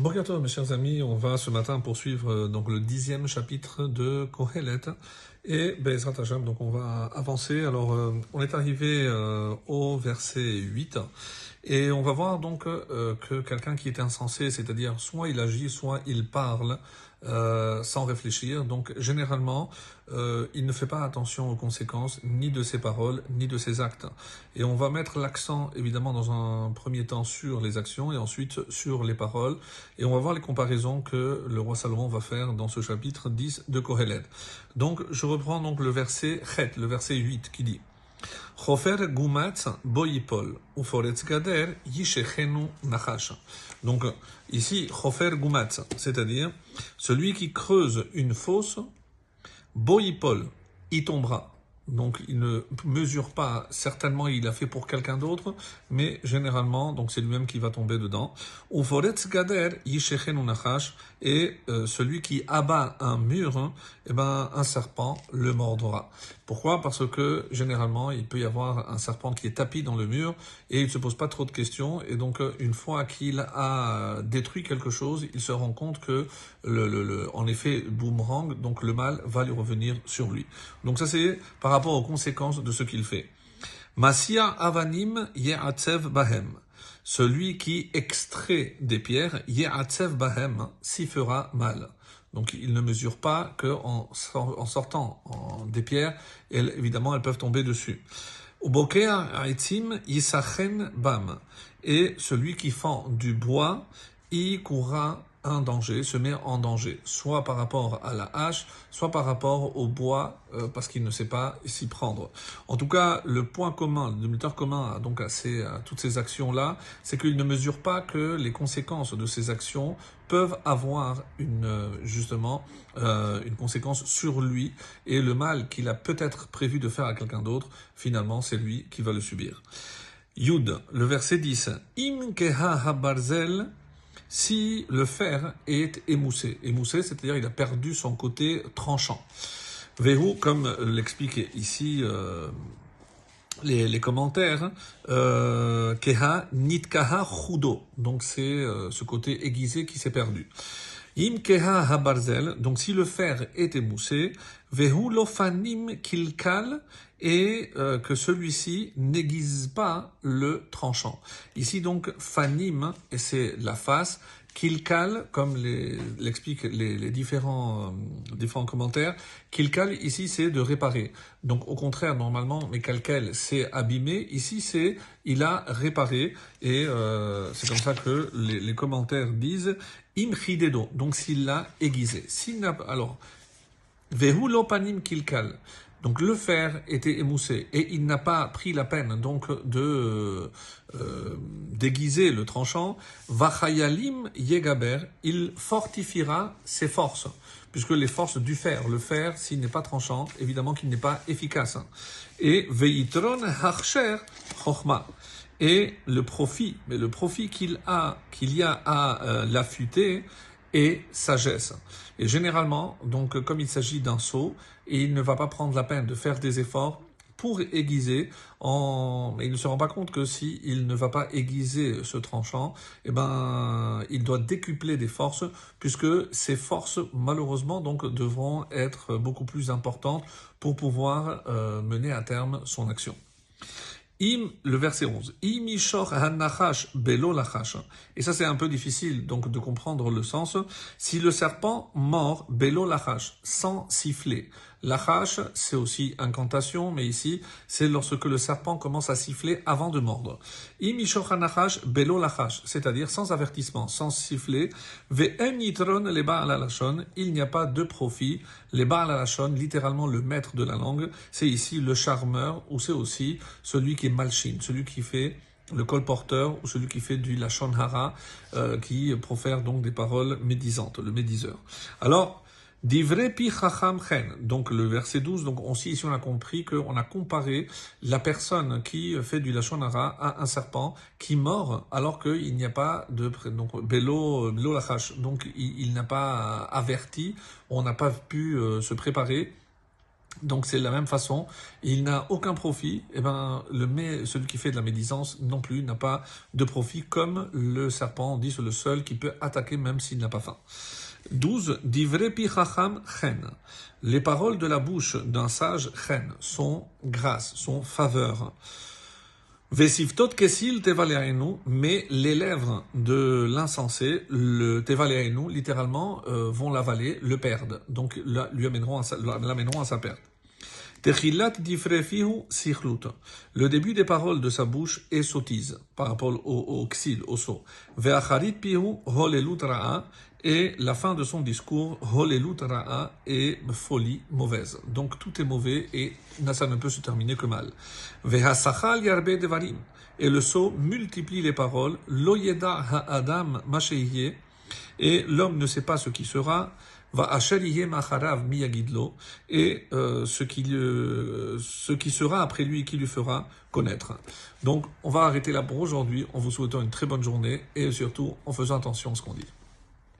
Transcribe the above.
Bonjour mes chers amis, on va ce matin poursuivre euh, donc le dixième chapitre de Kohelet et Bezrat Hashem, donc on va avancer. Alors euh, on est arrivé euh, au verset 8 et on va voir donc que quelqu'un qui est insensé, c'est-à-dire soit il agit, soit il parle, euh, sans réfléchir. Donc généralement, euh, il ne fait pas attention aux conséquences ni de ses paroles ni de ses actes. Et on va mettre l'accent évidemment dans un premier temps sur les actions et ensuite sur les paroles. Et on va voir les comparaisons que le roi Salomon va faire dans ce chapitre 10 de Kohelet. Donc je reprends donc le verset le verset 8 qui dit Chofer gumatz boyipol, uforetz gader yishechenu nachash. Donc ici, chofer gumatz, c'est-à-dire celui qui creuse une fosse, boyipol, y tombera. Donc il ne mesure pas, certainement il a fait pour quelqu'un d'autre, mais généralement, donc c'est lui-même qui va tomber dedans. Et euh, celui qui abat un mur, hein, eh ben, un serpent le mordra. Pourquoi? Parce que généralement, il peut y avoir un serpent qui est tapis dans le mur et il ne se pose pas trop de questions. Et donc, euh, une fois qu'il a détruit quelque chose, il se rend compte que, le, le, en effet, boomerang, donc le mal va lui revenir sur lui. Donc ça, c'est par rapport aux conséquences de ce qu'il fait. Masia avanim ye'atzev bahem. Celui qui extrait des pierres, ye'atzev bahem, s'y fera mal. Donc il ne mesure pas qu'en en sortant des pierres, évidemment, elles peuvent tomber dessus. bam. Et celui qui fend du bois, y courra un danger, se met en danger, soit par rapport à la hache, soit par rapport au bois, euh, parce qu'il ne sait pas s'y prendre. En tout cas, le point commun, le dénominateur commun donc à, ces, à toutes ces actions-là, c'est qu'il ne mesure pas que les conséquences de ces actions peuvent avoir une euh, justement euh, une conséquence sur lui et le mal qu'il a peut-être prévu de faire à quelqu'un d'autre, finalement, c'est lui qui va le subir. Yud, le verset 10. Im keha habarzel si le fer est émoussé. Émoussé, c'est-à-dire il a perdu son côté tranchant. Verrou, comme l'explique ici euh, les, commentaires, euh, keha nitkaha chudo. Donc c'est euh, ce côté aiguisé qui s'est perdu. Donc si le fer est émoussé, vehu lofanim kilkal, et euh, que celui-ci n'aiguise pas le tranchant. Ici donc fanim, et c'est la face, kilkal, comme l'expliquent les, différents, euh, différents commentaires, kilkal ici c'est de réparer. Donc au contraire, normalement, mais calcal c'est abîmer, ici c'est il a réparé, et euh, c'est comme ça que les, commentaires disent imchidedo, donc s'il l'a aiguisé. Alors, vehu lopanim kilkal. Donc le fer était émoussé et il n'a pas pris la peine donc de euh, déguiser le tranchant. Vachayalim yegaber, il fortifiera ses forces, puisque les forces du fer, le fer s'il n'est pas tranchant, évidemment qu'il n'est pas efficace. Et veitron harcher chochma. Et le profit, mais le profit qu'il a, qu'il y a à euh, l'affûter, et sagesse. Et généralement, donc, comme il s'agit d'un saut, il ne va pas prendre la peine de faire des efforts pour aiguiser, en... mais il ne se rend pas compte que si il ne va pas aiguiser ce tranchant, eh ben, il doit décupler des forces, puisque ces forces, malheureusement, donc, devront être beaucoup plus importantes pour pouvoir euh, mener à terme son action. Im, le verset 11. Imishor hanachash belo lachash. Et ça, c'est un peu difficile, donc, de comprendre le sens. Si le serpent mord belo lachash, sans siffler. Lachash, c'est aussi incantation, mais ici, c'est lorsque le serpent commence à siffler avant de mordre. Belo lachash, c'est-à-dire sans avertissement, sans siffler. Ve'en yitron le lachon. Il n'y a pas de profit. Les lachon, littéralement le maître de la langue, c'est ici le charmeur, ou c'est aussi celui qui malchine, celui qui fait le colporteur ou celui qui fait du lachon hara, euh, qui profère donc des paroles médisantes, le médiseur. Alors, Donc le verset 12, donc on, ici on a compris qu'on a comparé la personne qui fait du lachon hara à un serpent qui mord alors qu'il n'y a pas de donc belo belo lachash. Donc il, n'a pas averti, on n'a pas pu euh, se préparer. Donc c'est de la même façon, il n'a aucun profit, et ben le celui qui fait de la médisance non plus n'a pas de profit comme le serpent, on dit c'est le seul qui peut attaquer même s'il n'a pas faim. 12. Divrei pi chacham chen. Les paroles de la bouche d'un sage chen sont grâce, sont faveur. Vesivtot kesil tevaleaenu, mais les lèvres de l'insensé, le tevaleaenu, littéralement, euh, vont l'avaler, le perdre. Donc, l'amèneront à sa perte. Le début des paroles de sa bouche est sottise par rapport au, au xil, au ra'a. Et la fin de son discours, est folie mauvaise. Donc tout est mauvais et ça ne peut se terminer que mal. Et le saut multiplie les paroles. Loyeda ha'adam. Et l'homme ne sait pas ce qui sera va macharav miyagidlo, et euh, ce, qui, euh, ce qui sera après lui et qui lui fera connaître. Donc, on va arrêter là pour aujourd'hui, en vous souhaitant une très bonne journée, et surtout en faisant attention à ce qu'on dit.